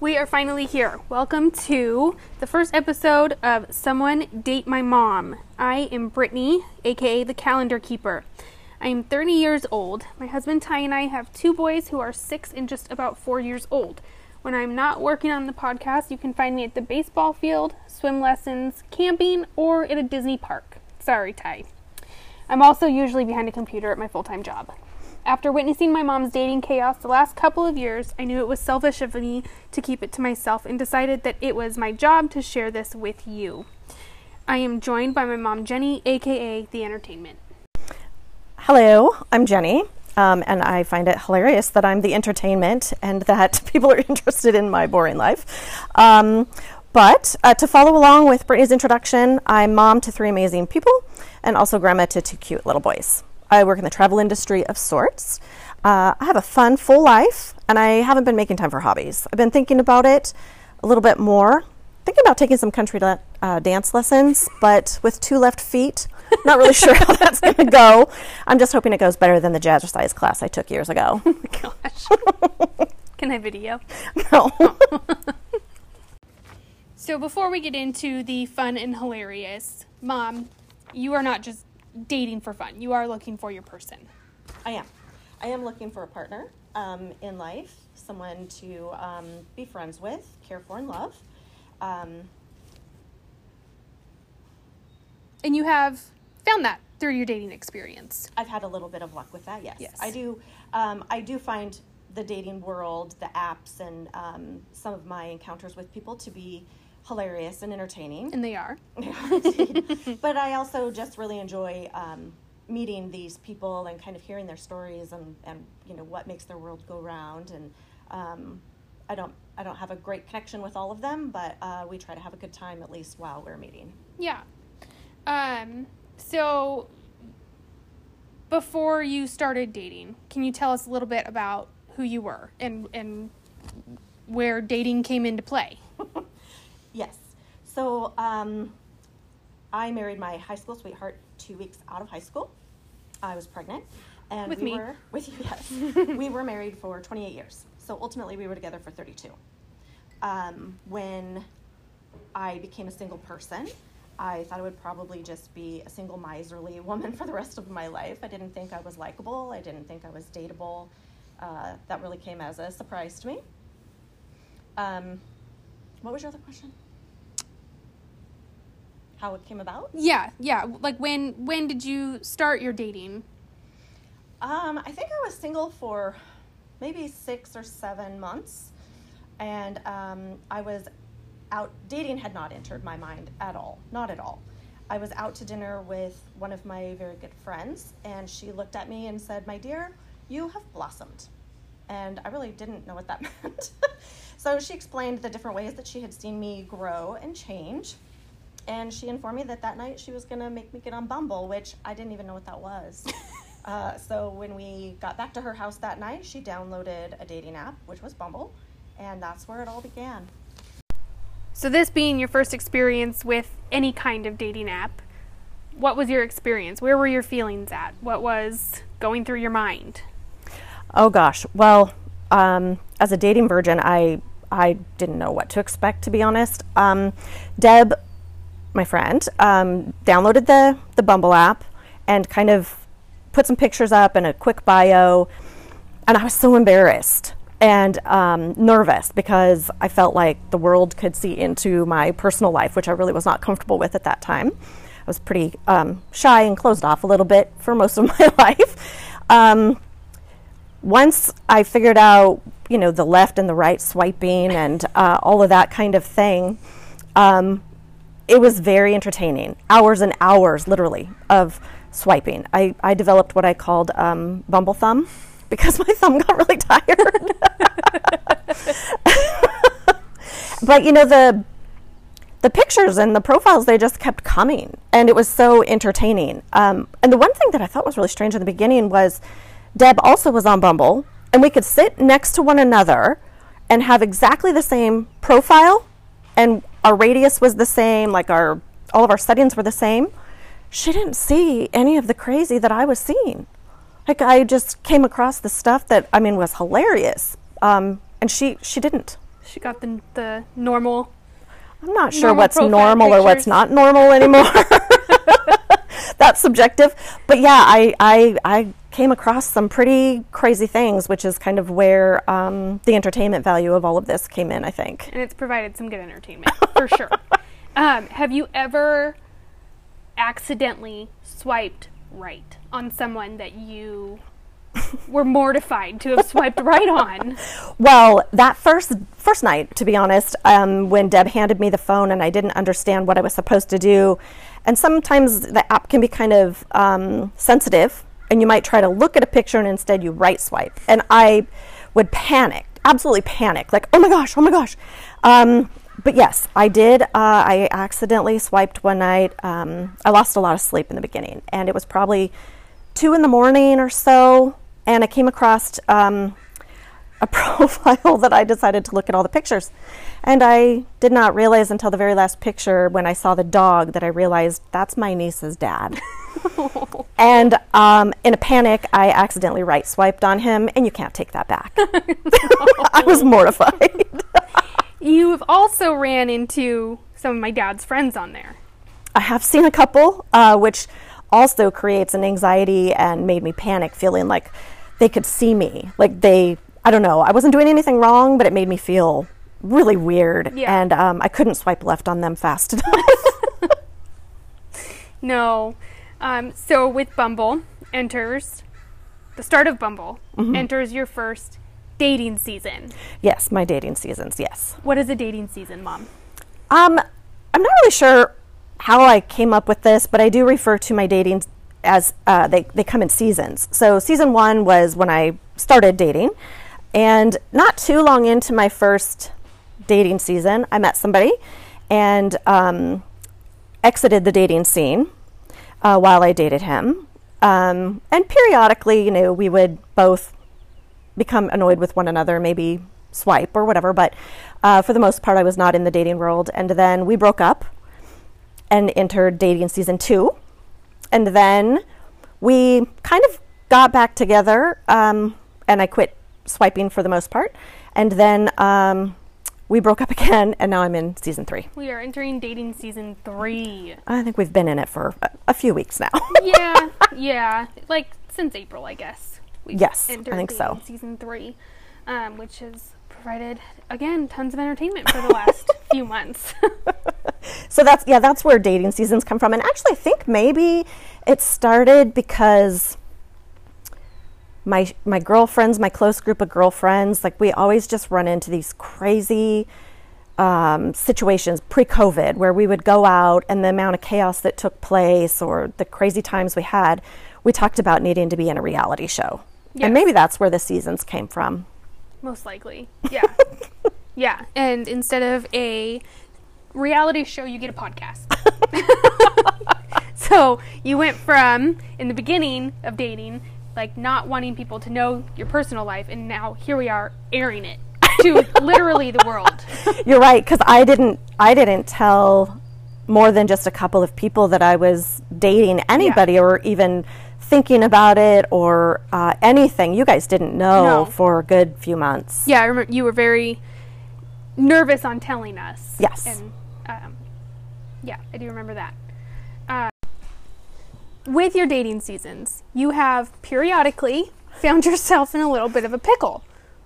We are finally here. Welcome to the first episode of Someone Date My Mom. I am Brittany, aka the Calendar Keeper. I am 30 years old. My husband Ty and I have two boys who are six and just about four years old. When I'm not working on the podcast, you can find me at the baseball field, swim lessons, camping, or at a Disney park. Sorry, Ty. I'm also usually behind a computer at my full time job. After witnessing my mom's dating chaos the last couple of years, I knew it was selfish of me to keep it to myself and decided that it was my job to share this with you. I am joined by my mom, Jenny, aka The Entertainment. Hello, I'm Jenny, um, and I find it hilarious that I'm the entertainment and that people are interested in my boring life. Um, but uh, to follow along with Brittany's introduction, I'm mom to three amazing people and also grandma to two cute little boys. I work in the travel industry of sorts. Uh, I have a fun, full life, and I haven't been making time for hobbies. I've been thinking about it a little bit more, thinking about taking some country le- uh, dance lessons, but with two left feet, not really sure how that's going to go. I'm just hoping it goes better than the jazzercise class I took years ago. Oh my gosh. Can I video? no. So before we get into the fun and hilarious, mom, you are not just dating for fun. You are looking for your person. I am. I am looking for a partner um, in life, someone to um, be friends with, care for, and love. Um, And you have found that through your dating experience. I've had a little bit of luck with that. Yes, Yes. I do. Um, I do find the dating world, the apps, and um, some of my encounters with people to be hilarious and entertaining. And they are. but I also just really enjoy um, meeting these people and kind of hearing their stories and, and you know what makes their world go round. And um, I don't I don't have a great connection with all of them, but uh, we try to have a good time at least while we're meeting. Yeah. Um, so before you started dating, can you tell us a little bit about who you were and and where dating came into play? Yes. So um, I married my high school sweetheart two weeks out of high school. I was pregnant, and With we me. were with you. Yes, we were married for 28 years. So ultimately, we were together for 32. Um, when I became a single person, I thought I would probably just be a single miserly woman for the rest of my life. I didn't think I was likable. I didn't think I was dateable. Uh, that really came as a surprise to me. Um, what was your other question? How it came about? Yeah, yeah. Like when when did you start your dating? Um, I think I was single for maybe six or seven months, and um, I was out. Dating had not entered my mind at all, not at all. I was out to dinner with one of my very good friends, and she looked at me and said, "My dear, you have blossomed." And I really didn't know what that meant. So she explained the different ways that she had seen me grow and change. And she informed me that that night she was going to make me get on Bumble, which I didn't even know what that was. uh, so when we got back to her house that night, she downloaded a dating app, which was Bumble, and that's where it all began. So this being your first experience with any kind of dating app, what was your experience? Where were your feelings at? What was going through your mind? Oh gosh. Well, um, as a dating virgin, I I didn't know what to expect to be honest. Um, Deb, my friend, um, downloaded the the Bumble app and kind of put some pictures up and a quick bio, and I was so embarrassed and um, nervous because I felt like the world could see into my personal life, which I really was not comfortable with at that time. I was pretty um, shy and closed off a little bit for most of my life. Um, once I figured out, you know, the left and the right swiping and uh, all of that kind of thing, um, it was very entertaining. Hours and hours, literally, of swiping. I, I developed what I called um, bumble thumb because my thumb got really tired. but you know the the pictures and the profiles they just kept coming and it was so entertaining um, and the one thing that i thought was really strange in the beginning was deb also was on bumble and we could sit next to one another and have exactly the same profile and our radius was the same like our all of our settings were the same she didn't see any of the crazy that i was seeing like i just came across the stuff that i mean was hilarious um, and she she didn't She got the the normal. I'm not sure Normal what's normal or what's not normal anymore. That's subjective. But yeah, I, I, I came across some pretty crazy things, which is kind of where um, the entertainment value of all of this came in, I think. and it's provided some good entertainment for sure. Um, have you ever accidentally swiped right on someone that you were mortified to have swiped right on? Well, that first first night, to be honest, um, when Deb handed me the phone and I didn't understand what I was supposed to do, and sometimes the app can be kind of um, sensitive, and you might try to look at a picture and instead you right swipe, and I would panic, absolutely panic, like oh my gosh, oh my gosh. Um, but yes, I did. Uh, I accidentally swiped one night. Um, I lost a lot of sleep in the beginning, and it was probably two in the morning or so, and I came across. Um, a profile that I decided to look at all the pictures. And I did not realize until the very last picture when I saw the dog that I realized that's my niece's dad. and um, in a panic, I accidentally right swiped on him, and you can't take that back. I was mortified. You've also ran into some of my dad's friends on there. I have seen a couple, uh, which also creates an anxiety and made me panic, feeling like they could see me. Like they, I don't know, I wasn't doing anything wrong, but it made me feel really weird. Yeah. And um, I couldn't swipe left on them fast enough. No. Um, so with Bumble enters the start of Bumble enters your first dating season. yes, my dating seasons, yes. What is a dating season, Mom? Um, I'm not really sure how I came up with this, but I do refer to my dating as uh, they, they come in seasons. So, season one was when I started dating, and not too long into my first dating season, I met somebody and um, exited the dating scene uh, while I dated him. Um, and periodically, you know, we would both become annoyed with one another, maybe swipe or whatever. But uh, for the most part, I was not in the dating world. And then we broke up and entered dating season two. And then we kind of got back together, um, and I quit swiping for the most part. And then um, we broke up again, and now I'm in season three. We are entering dating season three. I think we've been in it for a, a few weeks now. yeah, yeah. Like since April, I guess. We've Yes, I think so. Season three, um, which has provided again tons of entertainment for the last few months. so that's yeah that's where dating seasons come from and actually i think maybe it started because my my girlfriends my close group of girlfriends like we always just run into these crazy um, situations pre-covid where we would go out and the amount of chaos that took place or the crazy times we had we talked about needing to be in a reality show Yes. and maybe that's where the seasons came from Most likely, yeah, yeah. And instead of a reality show, you get a podcast. so you went from in the beginning of dating, like not wanting people to know your personal life, and now here we are airing it to literally the world. You're right, because I didn't. I didn't tell more than just a couple of people that I was dating anybody, or even thinking about it, or uh, anything. You guys didn't know No. for a good few months. Yeah, I remember you were very nervous on telling us. Yes. And um, yeah, I do remember that. With your dating seasons, you have periodically found yourself in a little bit of a pickle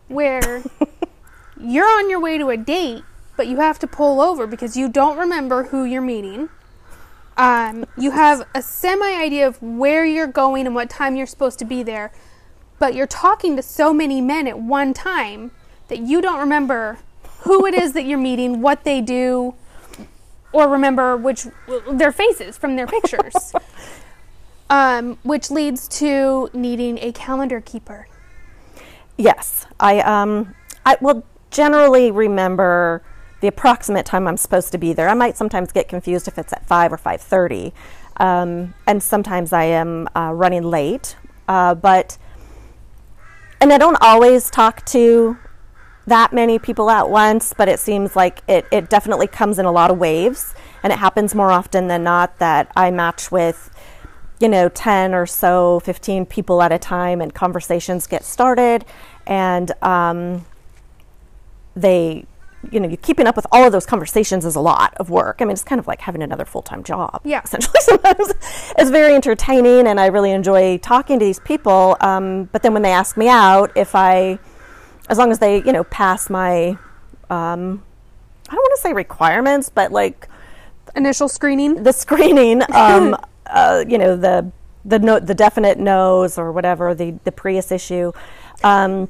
where you're on your way to a date, but you have to pull over because you don't remember who you're meeting. Um, you have a semi idea of where you're going and what time you're supposed to be there, but you're talking to so many men at one time that you don't remember who it is that you're meeting, what they do, or remember which their faces from their pictures. um, which leads to needing a calendar keeper. Yes, I um, I will generally remember the approximate time I'm supposed to be there. I might sometimes get confused if it's at five or five thirty, um, and sometimes I am uh, running late. Uh, but and I don't always talk to that many people at once, but it seems like it, it definitely comes in a lot of waves, and it happens more often than not that I match with you know 10 or so 15 people at a time and conversations get started and um, they you know, you keeping up with all of those conversations is a lot of work. I mean, it's kind of like having another full time job. Yeah. Essentially, sometimes it's very entertaining, and I really enjoy talking to these people. Um, but then when they ask me out, if I, as long as they, you know, pass my, um, I don't want to say requirements, but like Initial screening. the screening, um, uh, you know, the the no, the definite no's or whatever, the the Prius issue. Um,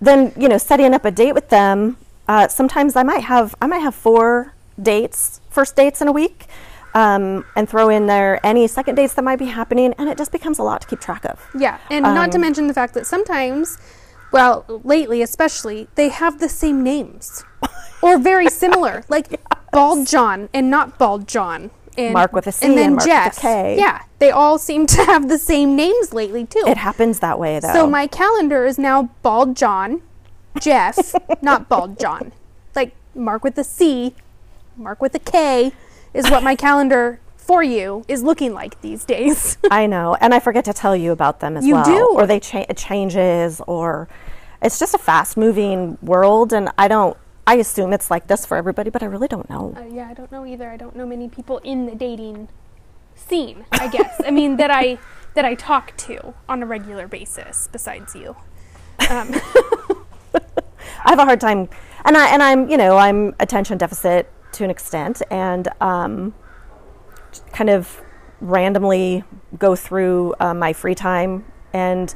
then you know, setting up a date with them. Uh, sometimes I might have I might have four dates, first dates in a week, um, and throw in there any second dates that might be happening, and it just becomes a lot to keep track of. Yeah, and not to Um, mention the fact that sometimes, well, lately especially, they have the same names or very similar, like Bald John and not Bald John. And, Mark with a C and then and Mark with a. K. Yeah, they all seem to have the same names lately too. It happens that way, though. So my calendar is now Bald John, Jeff, not Bald John. Like Mark with a C, Mark with a K is what my calendar for you is looking like these days. I know, and I forget to tell you about them as You well. do. or they cha- it changes, or it's just a fast-moving world, and I don't. I assume it's like this for everybody, but I really don't know. Uh, yeah, I don't know either. I don't know many people in the dating scene. I guess. I mean that I that I talk to on a regular basis. Besides you, um, I have a hard time, and I and I'm you know I'm attention deficit to an extent, and um, kind of randomly go through uh, my free time, and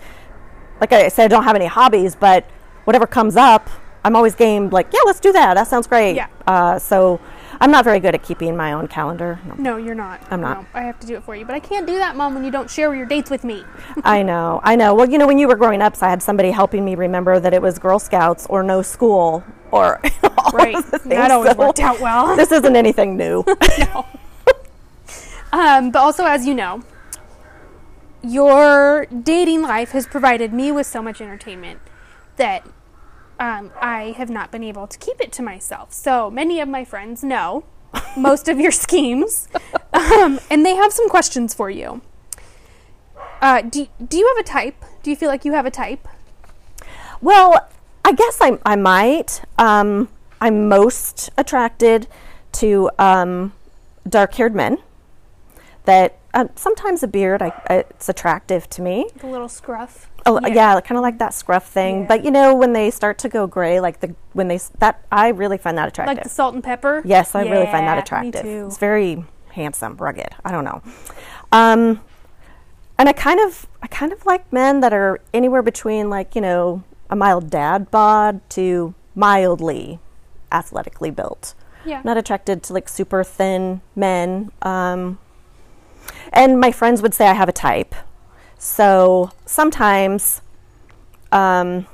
like I said, I don't have any hobbies, but whatever comes up, I'm always game. Like, yeah, let's do that. That sounds great. Yeah. Uh, so I'm not very good at keeping my own calendar. No. no, you're not. I'm not. No, I have to do it for you, but I can't do that, mom, when you don't share your dates with me. I know, I know. Well, you know, when you were growing up, so I had somebody helping me remember that it was Girl Scouts or no school or all Right. of the That always So worked out well. This isn't anything new. no. Um, but also, as you know, your dating life has provided me with so much entertainment that um, I have not been able to keep it to myself. So many of my friends know most of your schemes, um, and they have some questions for you. Uh, do, do you have a type? Do you feel like you have a type? well, I guess I, I might. Um, I'm most attracted to um, dark-haired men. That uh, sometimes a beard, I, I, it's attractive to me. The little scruff. Oh, yeah, kind of like that scruff thing. Yeah. But you know, when they start to go gray, like the when they that I really find that attractive. Like the salt and pepper? Yes, I really find Yeah, that me attractive. too. It's very handsome, rugged. I don't know. Um, and I kind of, I kind of like men that are anywhere between like you know a mild dad bod to mildly athletically built. Yeah. Not attracted to like super thin men. Um, and my friends would say I have a type. So sometimes um,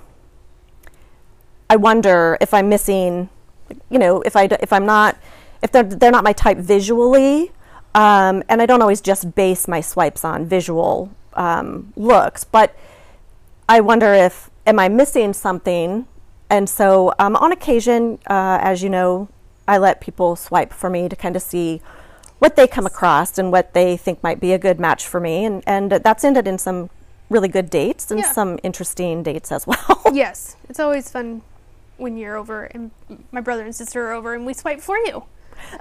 I wonder if I'm missing, you know, if I, if I'm not, if they're they're not my type visually, um, and I don't always just base my swipes on visual um, looks, but I wonder if am I missing something, and so um, on occasion, uh, as you know, I let people swipe for me to kind of see what they come across and what they think might be a good match for me, and and that's ended in some really good dates and Yeah. some interesting dates as well. Yes, it's always fun when you're over and my brother and sister are over and we swipe for you.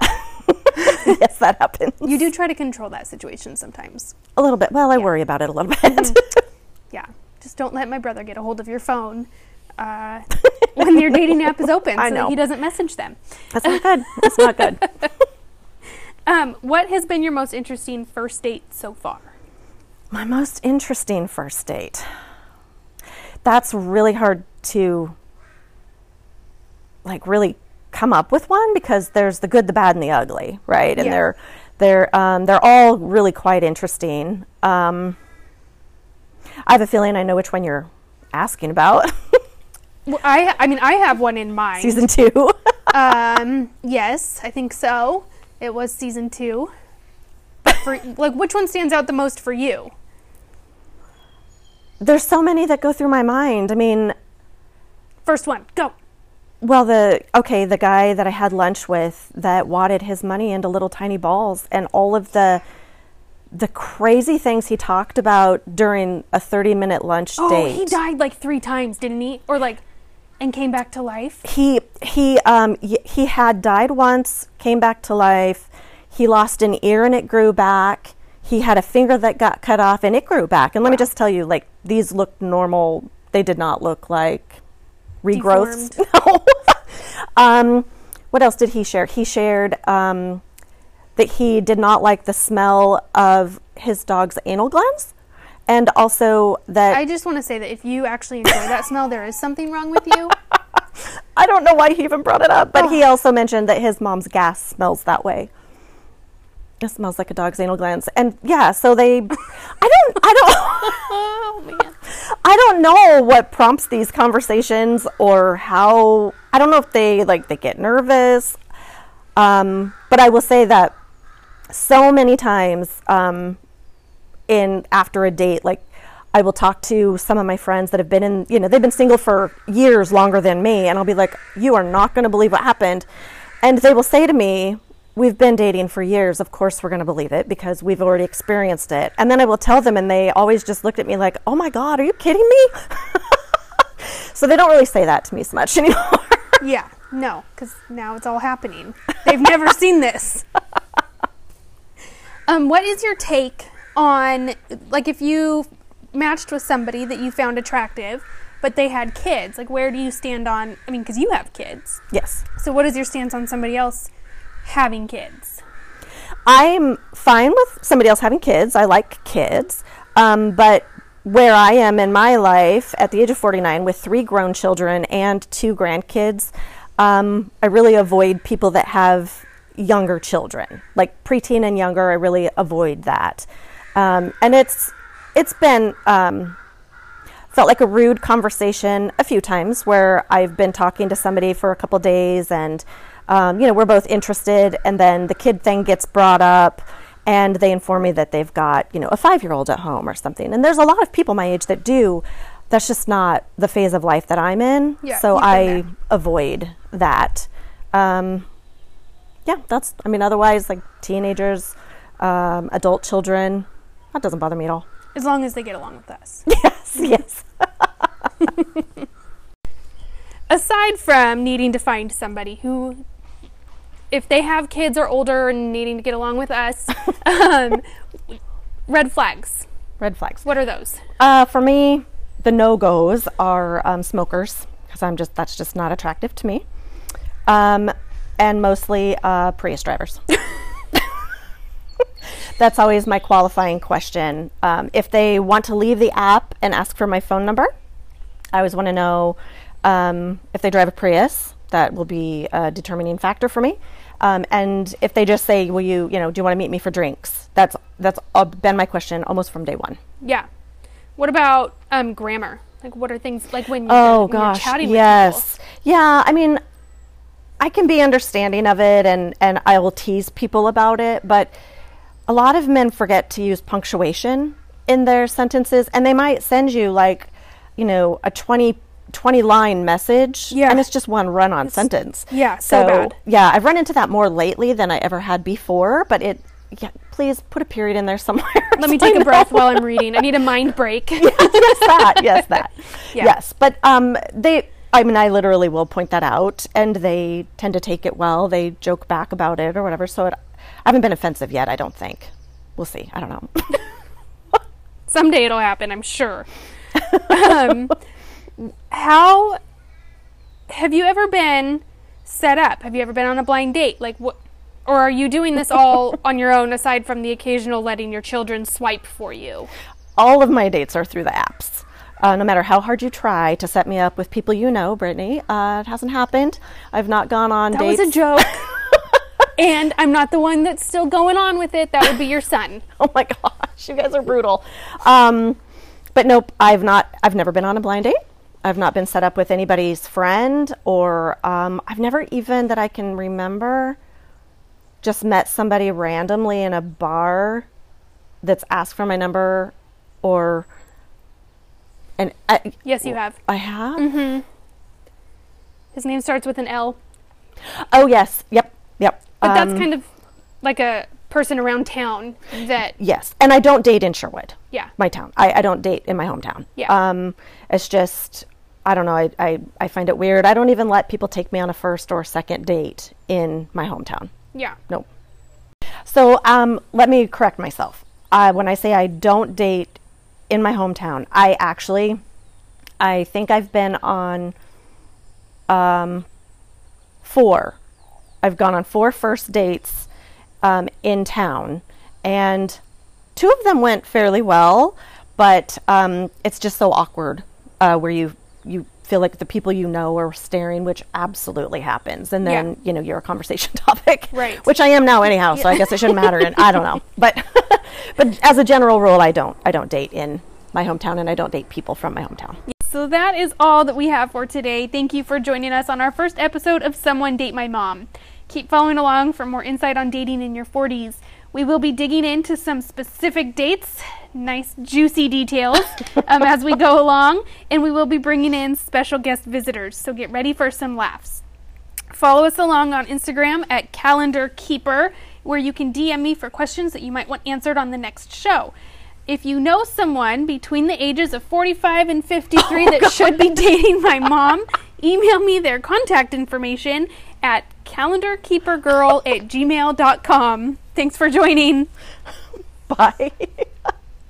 yes, that happens You do try to control that situation sometimes. a little bit. Well, I Yeah. worry about it a little bit. Yeah, just don't let my brother get a hold of your phone uh, when your dating app is open, I so know. that he doesn't message them. That's not good. That's not good. Um, what has been your most interesting first date so far? My most interesting first date. That's really hard to like really come up with one because there's the good, the bad, and the ugly, right? And Yeah. they're they're um, they're all really quite interesting. Um, I have a feeling I know which one you're asking about. Well, I, I mean, I have one in mind. Season two. um, yes, I think so. It was season two. But for like, which one stands out the most for you? there's so many that go through my mind. I mean, First one, go. Well, the okay, the guy that I had lunch with that wadded his money into little tiny balls, and all of the the crazy things he talked about during a thirty minute lunch oh, date. Oh, date. he died like three times, didn't he? Or like, And came back to life. He he um he had died once, came back to life. He lost an ear and it grew back. He had a finger that got cut off and it grew back. And let me just tell you, like these looked normal. They did not look like regrowths. No. um, what else did he share? He shared um, that he did not like the smell of his dog's anal glands, and also that I just want to say that if you actually enjoy that smell, there is something wrong with you. I don't know why he even brought it up, but he also mentioned that his mom's gas smells that way. It smells like a dog's anal glands, and yeah. So they, I don't, I don't, oh man. I don't know what prompts these conversations or how. I don't know if they like they get nervous. Um, but I will say that so many times um, in after a date, like I will talk to some of my friends that have been in, you know, they've been single for years longer than me, and I'll be like, "You are not going to believe what happened," and they will say to me, "We've been dating for years. Of course, we're going to believe it because we've already experienced it." And then I will tell them, and they always just looked at me like, "Oh my God, are you kidding me?" so they don't really say that to me so much anymore. Yeah, no, because now it's all happening. They've never seen this. Um, what is your take on, like, if you matched with somebody that you found attractive, but they had kids? Like, where do you stand on? I mean, because you have kids. yes. So, what is your stance on somebody else having kids? I'm fine with somebody else having kids. I like kids. Um, but where I am in my life at the age of 49 with three grown children and two grandkids, um, I really avoid people that have younger children, like preteen and younger. I really avoid that. Um, and it's it's been um, felt like a rude conversation a few times where I've been talking to somebody for a couple days and um, you know we're both interested. And then the kid thing gets brought up and they inform me that they've got you know a five year old at home or something. And there's a lot of people my age that do. That's just not the phase of life that I'm in. Yeah, so I there. avoid that. Um, yeah that's I mean otherwise like teenagers um, adult children that doesn't bother me at all As long as they get along with us. yes yes Aside from needing to find somebody who, if they have kids or older and needing to get along with us, um, red flags. red flags What are those? Uh, for me, the no goes are um, smokers because I'm just that's just not attractive to me, um, and mostly uh, Prius drivers. That's always my qualifying question. Um, if they want to leave the app and ask for my phone number, I always want to know um, if they drive a Prius. That will be a determining factor for me. Um, and if they just say, "Will you, you know, do you want to meet me for drinks?" That's that's been my question almost from day one. Yeah. What about um, grammar? Like, what are things like when, Oh when gosh, you're chatting with yes, yeah. I mean, I can be understanding of it, and and I will tease people about it, but a lot of men forget to use punctuation in their sentences, and they might send you like, you know, a 20, 20 line message, Yeah. and it's just one run on sentence. yeah, so bad. Yeah, I've run into that more lately than I ever had before, but it. Yeah, please put a period in there somewhere. Let me so take a breath while I'm reading. I need a mind break. yes, that. Yes, that. Yeah. Yes, but um, they. I mean, I literally will point that out, and they tend to take it well. They joke back about it or whatever. So it, I haven't been offensive yet. I don't think. We'll see. I don't know. Someday it'll happen, I'm sure. um, how have you ever been set up? Have you ever been on a blind date? Like what? Or are you doing this all on your own, aside from the occasional letting your children swipe for you? All of my dates are through the apps. Uh, no matter how hard you try to set me up with people you know, Brittany, uh, it hasn't happened. I've not gone on That dates. was a joke. and I'm not the one that's still going on with it. That would be your son. oh my gosh, you guys are brutal. Um, but nope, I've not. I've never been on a blind date. I've not been set up with anybody's friend, or um, I've never even that I can remember just met somebody randomly in a bar that's asked for my number, or and I, Yes, you have. I have. His name starts with an L. Oh yes, yep, yep. But that's Um, kind of like a person around town that, Yes, and I don't date in Sherwood. yeah. my town. I, I don't date in my hometown. Yeah. Um, it's just I don't know. I, I, I find it weird. I don't even let people take me on a first or second date in my hometown. Yeah. Nope. So um, let me correct myself. Uh, when I say I don't date in my hometown, I actually, I think I've been on um, four. I've gone on four first dates um, in town, and two of them went fairly well, but um, it's just so awkward uh, where you you feel like the people you know are staring, which absolutely happens, and then Yeah. you know you're a conversation topic, Right. Which I am now anyhow, so I guess it shouldn't matter. And I don't know, but but as a general rule, I don't I don't date in my hometown, and I don't date people from my hometown. So that is all that we have for today. Thank you for joining us on our first episode of Someone Date My Mom. Keep following along for more insight on dating in your 40s. We will be digging into some specific dates, nice juicy details um, as we go along, and we will be bringing in special guest visitors. So get ready for some laughs. Follow us along on Instagram at Calendar Keeper, where you can DM me for questions that you might want answered on the next show. If you know someone between the ages of 45 and 53 that should be dating my mom, email me their contact information at calendarkeepergirl at gmail.com. Thanks for joining. Bye.